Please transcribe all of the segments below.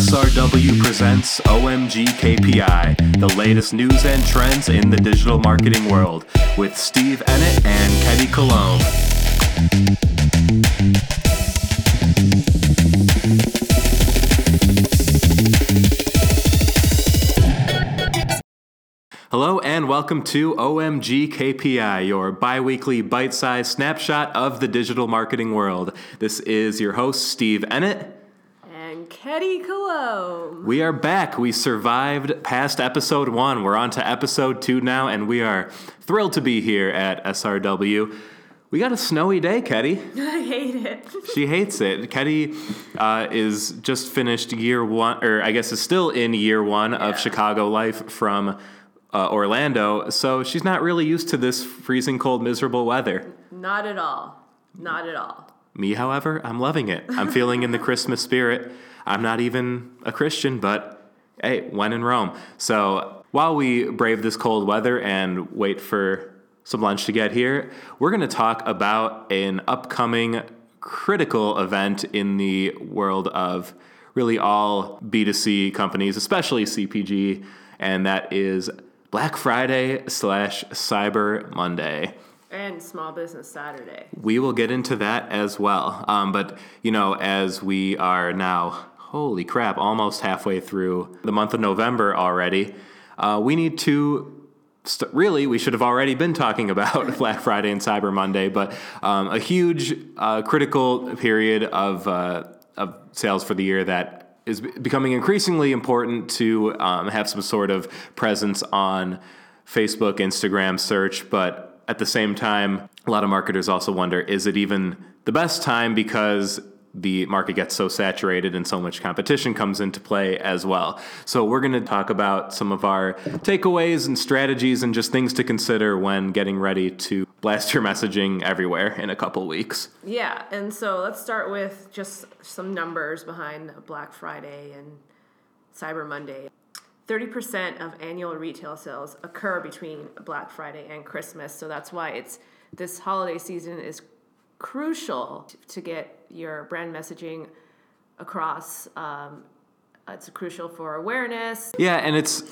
SRW presents OMG KPI, the latest news and trends in the digital marketing world, with Steve Ennett and Ketty Cologne. Hello and welcome to OMG KPI, your bi weekly bite sized snapshot of the digital marketing world. This is your host, Steve Ennett. Ketty Cologne. We are back. We survived past episode one. We're on to episode two now, and we are thrilled to be here at SRW. We got a snowy day, Ketty. I hate it. She hates it. Ketty uh, is just finished year one, or I guess is still in year one of Chicago life from uh, Orlando, so she's not really used to this freezing cold, miserable weather. Not at all. Not at all. Me, however, I'm loving it. I'm feeling in the Christmas spirit. I'm not even a Christian, but hey, when in Rome. So while we brave this cold weather and wait for some lunch to get here, we're going to talk about an upcoming critical event in the world of really all B2C companies, especially CPG, and that is Black Friday slash Cyber Monday. And Small Business Saturday. We will get into that as well. Um, but, you know, as we are now, holy crap, almost halfway through the month of November already, uh, we need to. Really, we should have already been talking about Black Friday and Cyber Monday, but um, a huge uh, critical period of, uh, of sales for the year that is becoming increasingly important to um, have some sort of presence on Facebook, Instagram search, but at the same time, a lot of marketers also wonder is it even the best time because the market gets so saturated and so much competition comes into play as well. So, we're going to talk about some of our takeaways and strategies and just things to consider when getting ready to blast your messaging everywhere in a couple weeks. Yeah, and so let's start with just some numbers behind Black Friday and Cyber Monday. 30% of annual retail sales occur between Black Friday and Christmas. So that's why it's this holiday season is crucial to get your brand messaging across. Um, it's crucial for awareness. Yeah, and it's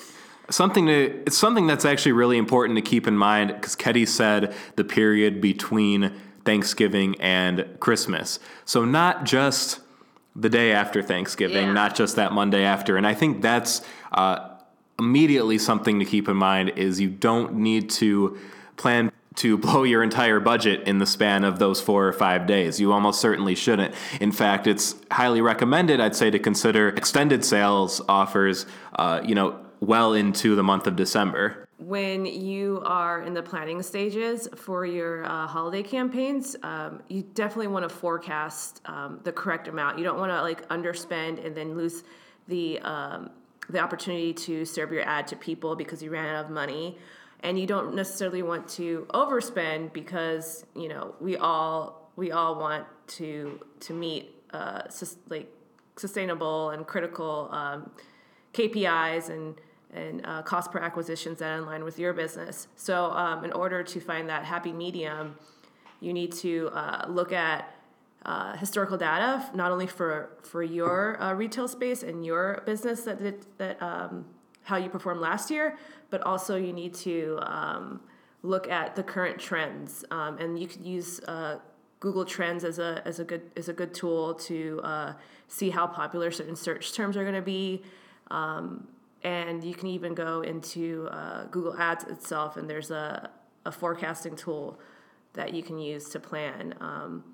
something to it's something that's actually really important to keep in mind because Ketty said the period between Thanksgiving and Christmas. So not just the day after Thanksgiving, Yeah. not just that Monday after. And I think that's uh, immediately something to keep in mind is you don't need to plan to blow your entire budget in the span of those four or five days. You almost certainly shouldn't. In fact, it's highly recommended, I'd say, to consider extended sales offers, uh, you know, well into the month of December. when you are in the planning stages for your uh, holiday campaigns, um, you definitely want to forecast um, the correct amount. You don't want to like underspend and then lose the um, the opportunity to serve your ad to people because you ran out of money. And you don't necessarily want to overspend because you know we all we all want to to meet uh, sus- like sustainable and critical um, KPIs and and uh, cost per acquisitions that align with your business. So, um, in order to find that happy medium, you need to uh, look at uh, historical data, not only for for your uh, retail space and your business that that, that um, how you performed last year, but also you need to um, look at the current trends, um, and you could use. Uh, Google Trends as a as a good as a good tool to uh, see how popular certain search terms are going to be, um, and you can even go into uh, Google Ads itself, and there's a, a forecasting tool that you can use to plan um,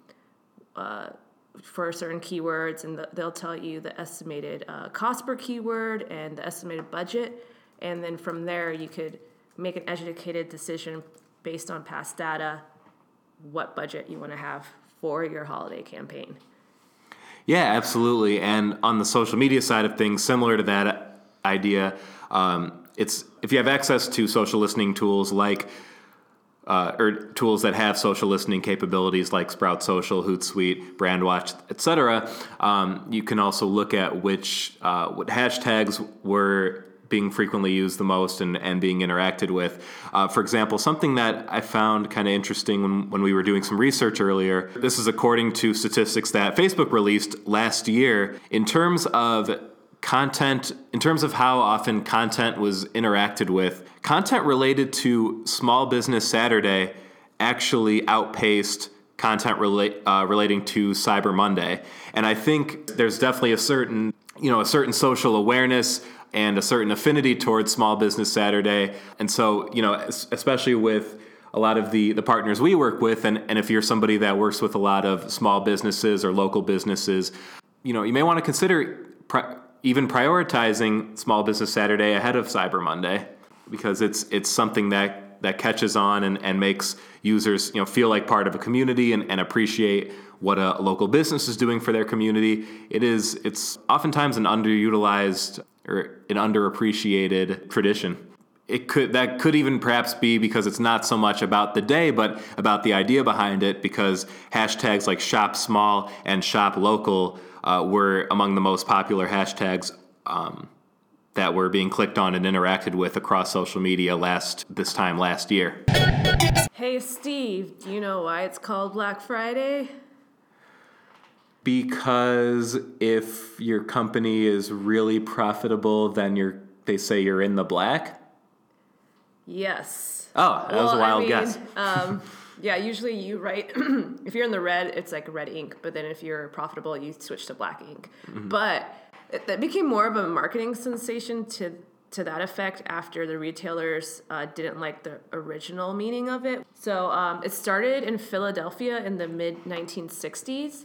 uh, for certain keywords, and the, they'll tell you the estimated uh, cost per keyword and the estimated budget, and then from there you could make an educated decision based on past data what budget you want to have for your holiday campaign. Yeah, absolutely. And on the social media side of things, similar to that idea, um, it's if you have access to social listening tools like uh, or tools that have social listening capabilities like Sprout Social, Hootsuite, Brandwatch, etc. Um, you can also look at which uh, what hashtags were being frequently used the most and, and being interacted with. Uh, for example, something that I found kind of interesting when, when we were doing some research earlier, this is according to statistics that Facebook released last year in terms of content, in terms of how often content was interacted with, content related to Small Business Saturday actually outpaced content relate, uh, relating to Cyber Monday. And I think there's definitely a certain, you know, a certain social awareness and a certain affinity towards Small Business Saturday. And so, you know, especially with a lot of the, the partners we work with, and, and if you're somebody that works with a lot of small businesses or local businesses, you know, you may want to consider pri- even prioritizing Small Business Saturday ahead of Cyber Monday because it's it's something that that catches on and, and makes users you know feel like part of a community and, and appreciate what a local business is doing for their community. It is it's oftentimes an underutilized or an underappreciated tradition. It could that could even perhaps be because it's not so much about the day, but about the idea behind it. Because hashtags like shop small and shop local uh, were among the most popular hashtags um, that were being clicked on and interacted with across social media last this time last year. Hey Steve, do you know why it's called Black Friday? Because if your company is really profitable, then you're they say you're in the black. Yes. Oh, that was a wild I mean, guess. um, yeah, usually you write if you're in the red, it's like red ink, but then if you're profitable, you switch to black ink. Mm-hmm. But it, that became more of a marketing sensation to to that effect after the retailers uh, didn't like the original meaning of it. So um, it started in Philadelphia in the mid 1960s.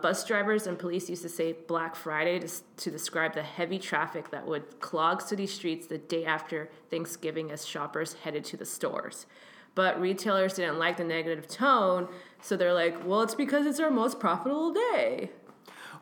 Bus drivers and police used to say Black Friday to, to describe the heavy traffic that would clog city streets the day after Thanksgiving as shoppers headed to the stores. But retailers didn't like the negative tone, so they're like, well, it's because it's our most profitable day.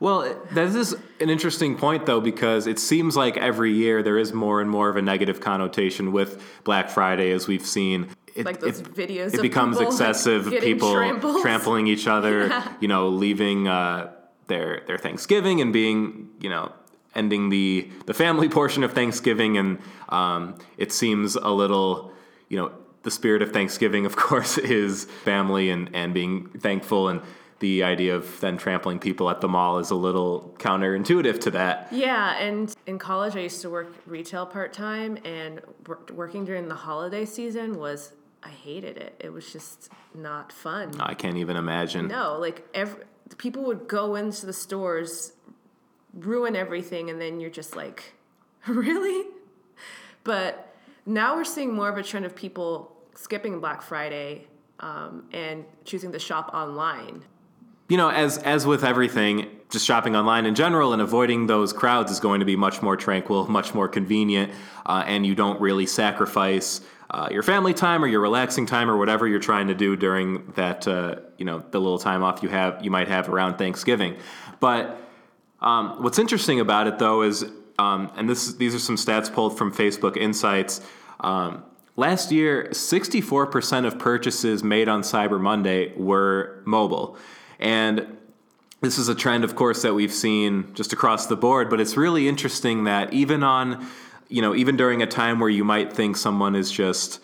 Well, this is an interesting point, though, because it seems like every year there is more and more of a negative connotation with Black Friday, as we've seen. It, Like those it, videos It becomes people, excessive. getting people trampled. trampling each other. Yeah. You know, leaving uh, their their Thanksgiving and being you know ending the the family portion of Thanksgiving, and um, it seems a little you know the spirit of Thanksgiving, of course, is family and and being thankful and. The idea of then trampling people at the mall is a little counterintuitive to that. Yeah, and in college, I used to work retail part time, and working during the holiday season was, I hated it. It was just not fun. I can't even imagine. No, like every, people would go into the stores, ruin everything, and then you're just like, really? But now we're seeing more of a trend of people skipping Black Friday um, and choosing to shop online. You know, as as with everything, just shopping online in general and avoiding those crowds is going to be much more tranquil, much more convenient, uh, and you don't really sacrifice uh, your family time or your relaxing time or whatever you're trying to do during that uh, you know the little time off you have you might have around Thanksgiving. But um, what's interesting about it though is, um, and this these are some stats pulled from Facebook Insights. Um, last year, 64% of purchases made on Cyber Monday were mobile. And this is a trend, of course, that we've seen just across the board, but it's really interesting that even on, you know, even during a time where you might think someone is just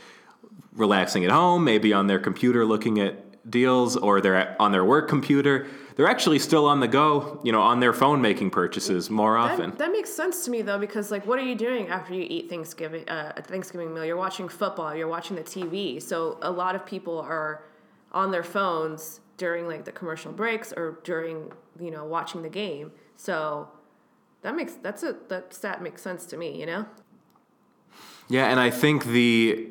relaxing at home, maybe on their computer looking at deals, or they're on their work computer, they're actually still on the go, you know, on their phone making purchases more often. That, that makes sense to me though, because like, what are you doing after you eat Thanksgiving uh, a Thanksgiving meal? You're watching football. You're watching the TV. So a lot of people are on their phones during like the commercial breaks or during you know watching the game. So that makes that's a that stat makes sense to me. You know. Yeah, and I think the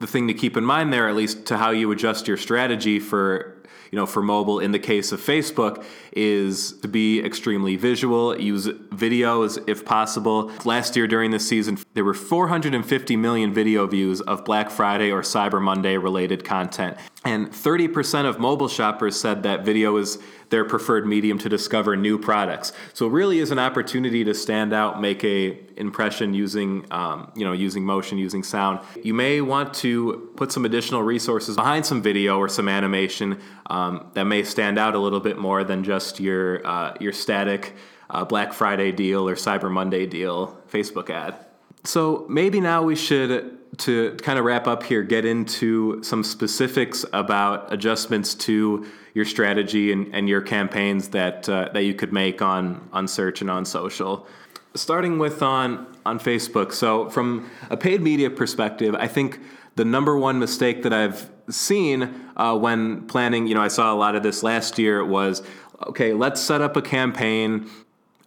the thing to keep in mind there, at least to how you adjust your strategy for you know for mobile in the case of Facebook, is to be extremely visual. Use videos if possible. Last year during this season, there were 450 million video views of Black Friday or Cyber Monday related content, and 30% of mobile shoppers said that video is their preferred medium to discover new products. So it really is an opportunity to stand out, make a impression using um, you know using motion, using sound. You may want to put some additional resources behind some video or some animation um, that may stand out a little bit more than just your uh, your static uh, Black Friday deal or Cyber Monday deal Facebook ad. So maybe now we should, to kind of wrap up here, get into some specifics about adjustments to your strategy and, and your campaigns that uh, that you could make on on search and on social. Starting with on on Facebook. So from a paid media perspective, I think the number one mistake that I've seen uh, when planning, you know, I saw a lot of this last year was okay, let's set up a campaign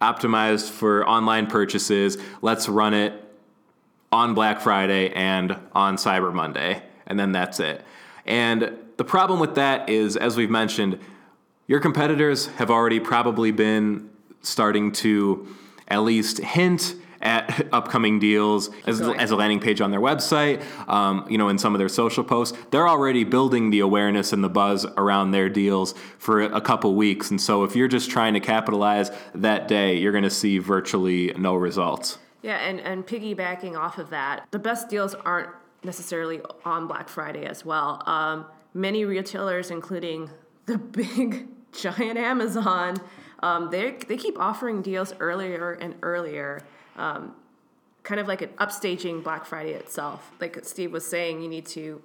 optimized for online purchases. Let's run it on Black Friday and on Cyber Monday, and then that's it. And the problem with that is, as we've mentioned, your competitors have already probably been starting to at least hint at upcoming deals as, as a landing page on their website, um, you know, in some of their social posts. They're already building the awareness and the buzz around their deals for a couple weeks. And so if you're just trying to capitalize that day, you're going to see virtually no results. Yeah, and, and piggybacking off of that, the best deals aren't necessarily on Black Friday as well. Um, many retailers, including the big giant Amazon, um, they they keep offering deals earlier and earlier um, kind of like an upstaging Black Friday itself. Like Steve was saying, you need to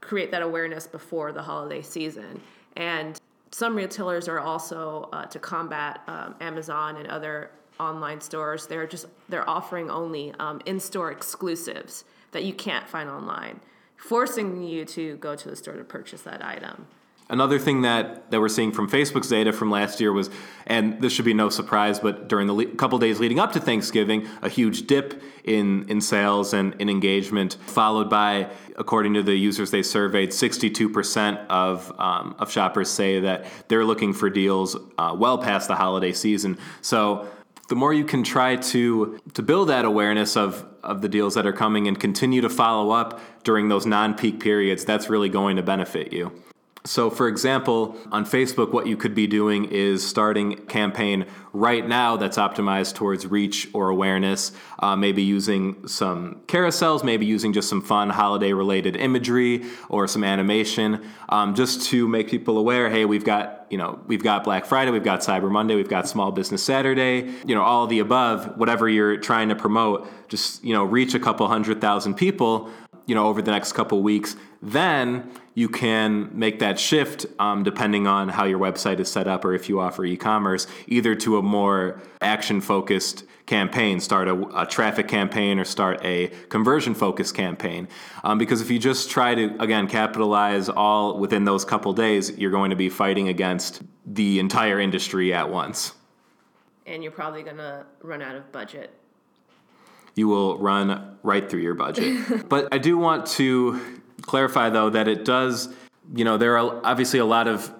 create that awareness before the holiday season. And some retailers are also uh, to combat um, Amazon and other online stores. They're just they're offering only um, in-store exclusives that you can't find online, forcing you to go to the store to purchase that item. Another thing that, that we're seeing from Facebook's data from last year was, and this should be no surprise, but during the le- couple days leading up to Thanksgiving, a huge dip in, in sales and in engagement, followed by, according to the users they surveyed, 62% of, um, of shoppers say that they're looking for deals uh, well past the holiday season. So the more you can try to to build that awareness of of the deals that are coming and continue to follow up during those non-peak periods, that's really going to benefit you. So, for example, on Facebook, what you could be doing is starting campaign right now that's optimized towards reach or awareness, uh, maybe using some carousels, maybe using just some fun holiday related imagery or some animation, um, just to make people aware hey, we've got you know, we've got Black Friday, we've got Cyber Monday, we've got Small Business Saturday, you know, all the above, whatever you're trying to promote, just, you know, reach a couple hundred thousand people, you know, over the next couple weeks. Then you can make that shift um, depending on how your website is set up or if you offer e-commerce either to a more action focused campaign start a, a, traffic campaign or start a conversion focused campaign um, because if you just try to again capitalize all within those couple days you're going to be fighting against the entire industry at once and you're probably going to run out of budget you will run right through your budget but i do want to clarify though that it does, you know, there are obviously a lot of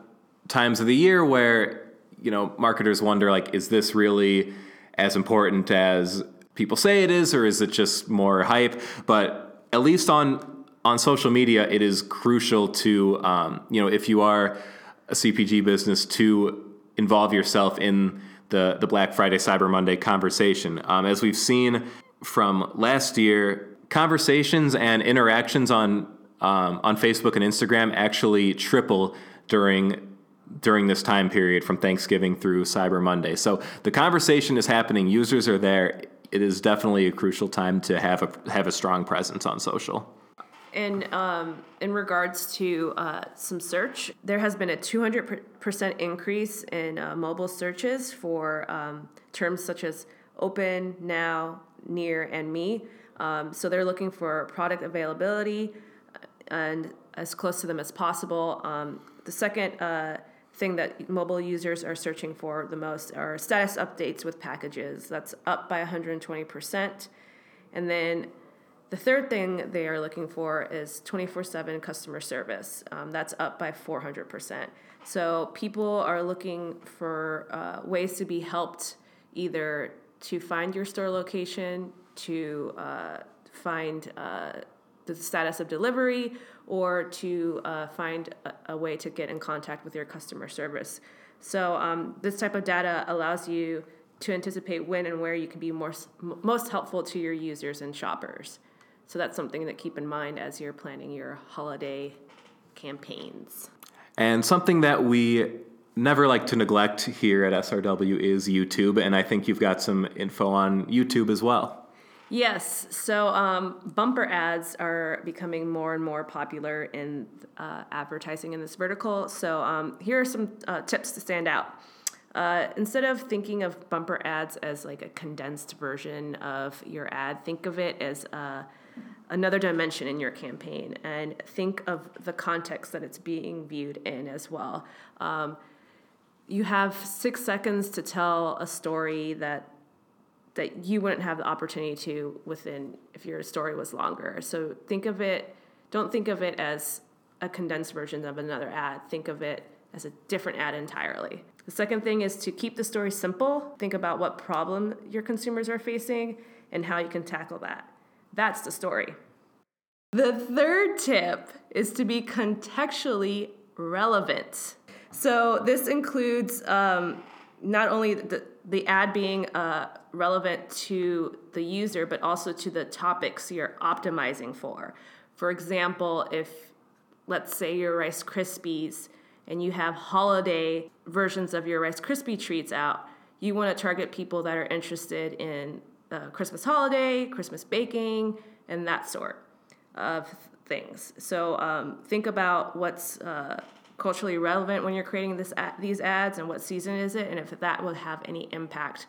times of the year where, you know, marketers wonder like, is this really as important as people say it is, or is it just more hype? But at least on on social media, it is crucial to, um, you know, if you are a CPG business, to involve yourself in the the Black Friday Cyber Monday conversation. Um, as we've seen from last year, conversations and interactions on um, on Facebook and Instagram actually triple during during this time period from Thanksgiving through Cyber Monday. So the conversation is happening. Users are there. It is definitely a crucial time to have a have a strong presence on social. And um, in regards to uh, some search, there has been a 200% increase in uh, mobile searches for um, terms such as open, now, near, and me. Um, so they're looking for product availability, and as close to them as possible. Um, the second uh, thing that mobile users are searching for the most are status updates with packages. That's up by 120%. And then the third thing they are looking for is 24 7 customer service. Um, that's up by 400%. So people are looking for uh, ways to be helped either to find your store location, to uh, find uh, the status of delivery or to uh, find a, a, way to get in contact with your customer service. So um, this type of data allows you to anticipate when and where you can be more, most helpful to your users and shoppers. So that's something that keep in mind as you're planning your holiday campaigns. And something that we never like to neglect here at SRW is YouTube, and I think you've got some info on YouTube as well. Yes. So um, bumper ads are becoming more and more popular in uh, advertising in this vertical. So um, here are some uh, tips to stand out. Uh, instead of thinking of bumper ads as like a condensed version of your ad, think of it as uh, another dimension in your campaign and think of the context that it's being viewed in as well. Um, you have six seconds to tell a story that that you wouldn't have the opportunity to within if your story was longer. So think of it, don't think of it as a condensed version of another ad. Think of it as a different ad entirely. The second thing is to keep the story simple. Think about what problem your consumers are facing and how you can tackle that. That's the story. The third tip is to be contextually relevant. So this includes um, not only the, the ad being uh, relevant to the user, but also to the topics you're optimizing for. For example, if let's say your Rice Krispies and you have holiday versions of your Rice Krispie treats out, you want to target people that are interested in uh, Christmas holiday, Christmas baking, and that sort of things. So um, think about what's uh, culturally relevant when you're creating this ad, these ads and what season is it, and if that will have any impact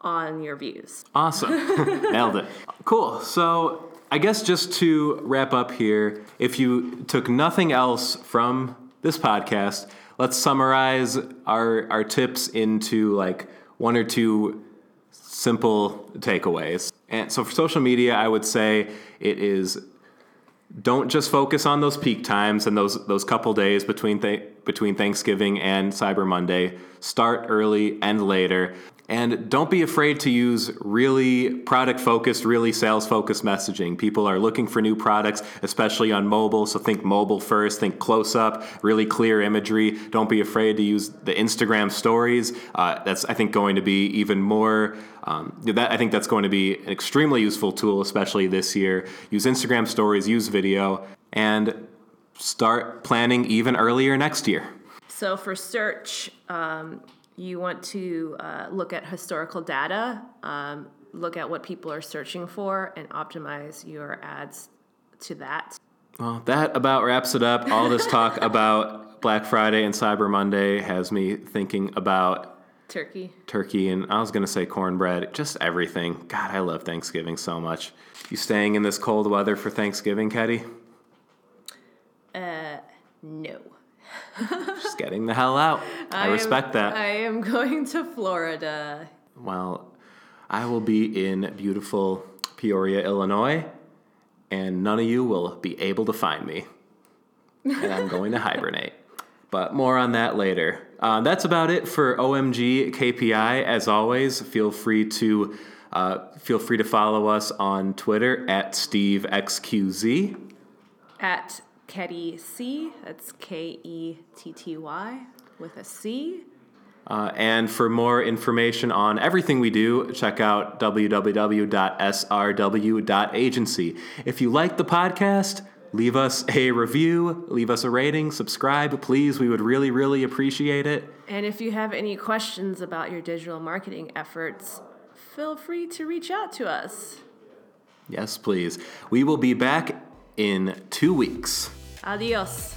on your views. Awesome. Nailed it. Cool. So, I guess just to wrap up here, if you took nothing else from this podcast, let's summarize our our tips into like one or two simple takeaways. And so for social media, I would say it is don't just focus on those peak times and those those couple days between th- between Thanksgiving and Cyber Monday. Start early and later. And don't be afraid to use really product focused, really sales focused messaging. People are looking for new products, especially on mobile. So think mobile first, think close up, really clear imagery. Don't be afraid to use the Instagram stories. Uh, that's, I think, going to be even more. Um, that I think that's going to be an extremely useful tool, especially this year. Use Instagram stories, use video, and start planning even earlier next year. So for search, um, you want to uh, look at historical data, um, look at what people are searching for, and optimize your ads to that. Well, that about wraps it up. All this talk about Black Friday and Cyber Monday has me thinking about turkey. Turkey, and I was going to say cornbread, just everything. God, I love Thanksgiving so much. You staying in this cold weather for Thanksgiving, Ketty? Uh, no. Just getting the hell out. I, I respect am, that. I am going to Florida. Well, I will be in beautiful Peoria, Illinois, and none of you will be able to find me. And I'm going to hibernate. But more on that later. Uh, that's about it for OMG KPI. As always, feel free to uh, feel free to follow us on Twitter at SteveXQZ. At Ketty C. That's K E T T Y with a C. Uh, and for more information on everything we do, check out www.srw.agency. If you like the podcast, leave us a review, leave us a rating, subscribe, please. We would really, really appreciate it. And if you have any questions about your digital marketing efforts, feel free to reach out to us. Yes, please. We will be back in two weeks. Adiós.